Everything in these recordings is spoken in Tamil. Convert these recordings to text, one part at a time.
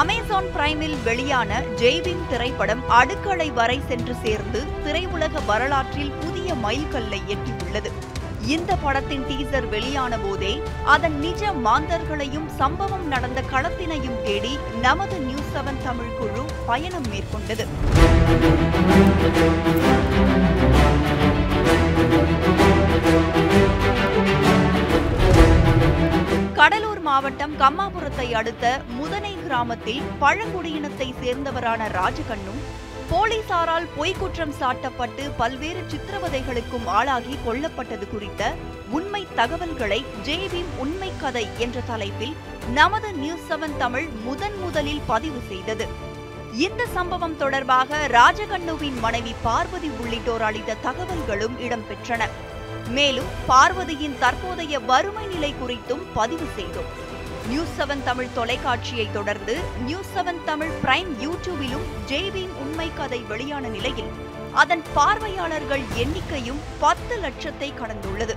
அமேசான் பிரைமில் வெளியான ஜெய்பீம் திரைப்படம் அடுக்களை வரை சென்று சேர்ந்து திரையுலக வரலாற்றில் புதிய மைல்கல்லை எட்டியுள்ளது. இந்த படத்தின் டீசர் வெளியான போதே அதன் நிஜ மாந்தர்களையும் சம்பவம் நடந்த களத்தினையும் தேடி நமது நியூஸ் செவன் தமிழ் குழு பயணம் மேற்கொண்டது. கடலூர் மாவட்டம் கம்மாபுரத்தை அடுத்த முதனை கிராமத்தில் பழங்குடியினத்தை சேர்ந்தவரான ராஜகண்ணும் போலீசாரால் பொய்க்குற்றம் சாட்டப்பட்டு பல்வேறு சித்திரவதைகளுக்கும் ஆளாகி கொல்லப்பட்டது குறித்த உண்மை தகவல்களை ஜேவிம் உண்மை கதை என்ற தலைப்பில் நமது நியூஸ் செவன் தமிழ் முதன் முதலில் பதிவு செய்தது. இந்த சம்பவம் தொடர்பாக ராஜகண்ணுவின் மனைவி பார்வதி உள்ளிட்டோர் அளித்த தகவல்களும் இடம்பெற்றன. மேலும் பார்வதியின் தற்போதைய வறுமை நிலை குறித்தும் பதிவு செய்தோம். நியூஸ் செவன் தமிழ் தொலைக்காட்சியை தொடர்ந்து நியூஸ் செவன் தமிழ் பிரைம் யூடியூபிலும் ஜெய்வின் உண்மை கதை வெளியான நிலையில் அதன் பார்வையாளர்கள் எண்ணிக்கையும் பத்து லட்சத்தை கடந்துள்ளது.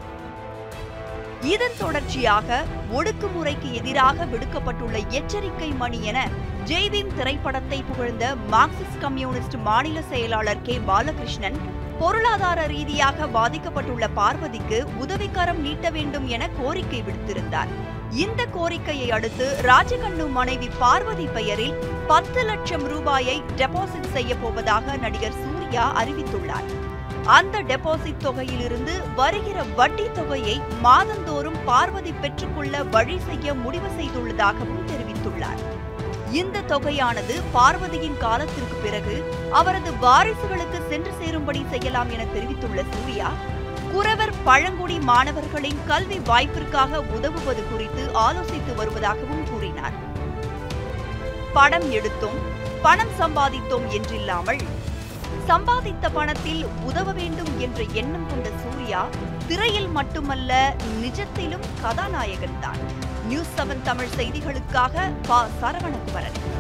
இதன் தொடர்ச்சியாக ஒடுக்குமுறைக்கு எதிராக விடுக்கப்பட்டுள்ள எச்சரிக்கை மணி என ஜெய்தீன் திரைப்படத்தை புகழ்ந்த மார்க்சிஸ்ட் கம்யூனிஸ்ட் மாநில செயலாளர் கே. பாலகிருஷ்ணன் பொருளாதார ரீதியாக பாதிக்கப்பட்டுள்ள பார்வதிக்கு உதவிக்கரம் நீட்ட வேண்டும் என கோரிக்கை விடுத்திருந்தார். இந்த கோரிக்கையை அடுத்து ராஜகண்ணு மனைவி பார்வதி பெயரில் பத்து லட்சம் ரூபாயை டெபாசிட் செய்ய போவதாக நடிகர் சூர்யா அறிவித்துள்ளார். அந்த டெபாசிட் தொகையிலிருந்து வருகிற வட்டி தொகையை மாதந்தோறும் பார்வதி பெற்றுக்கொள்ள வழி செய்ய முடிவு செய்துள்ளதாகவும் தெரிவித்துள்ளார். இந்த தொகையானது பார்வதியின் காலத்திற்கு பிறகு அவரது வாரிசுகளுக்கு சென்று சேரும்படி செய்யலாம் என தெரிவித்துள்ள சூர்யா குறவர் பழங்குடி மாணவர்களின் கல்வி வாய்ப்பிற்காக உதவுவது குறித்து ஆலோசித்து வருவதாகவும் கூறினார். படம் எடுத்தோம் பணம் சம்பாதித்தோம் என்றில்லாமல் சம்பாதித்த பணத்தில் உதவ வேண்டும் என்ற எண்ணம் கொண்ட சூர்யா திரையில் மட்டுமல்ல நிஜத்திலும் கதாநாயகன் தான். நியூஸ் செவன் தமிழ் செய்திகளுக்காக ப சரவணகுமரன்.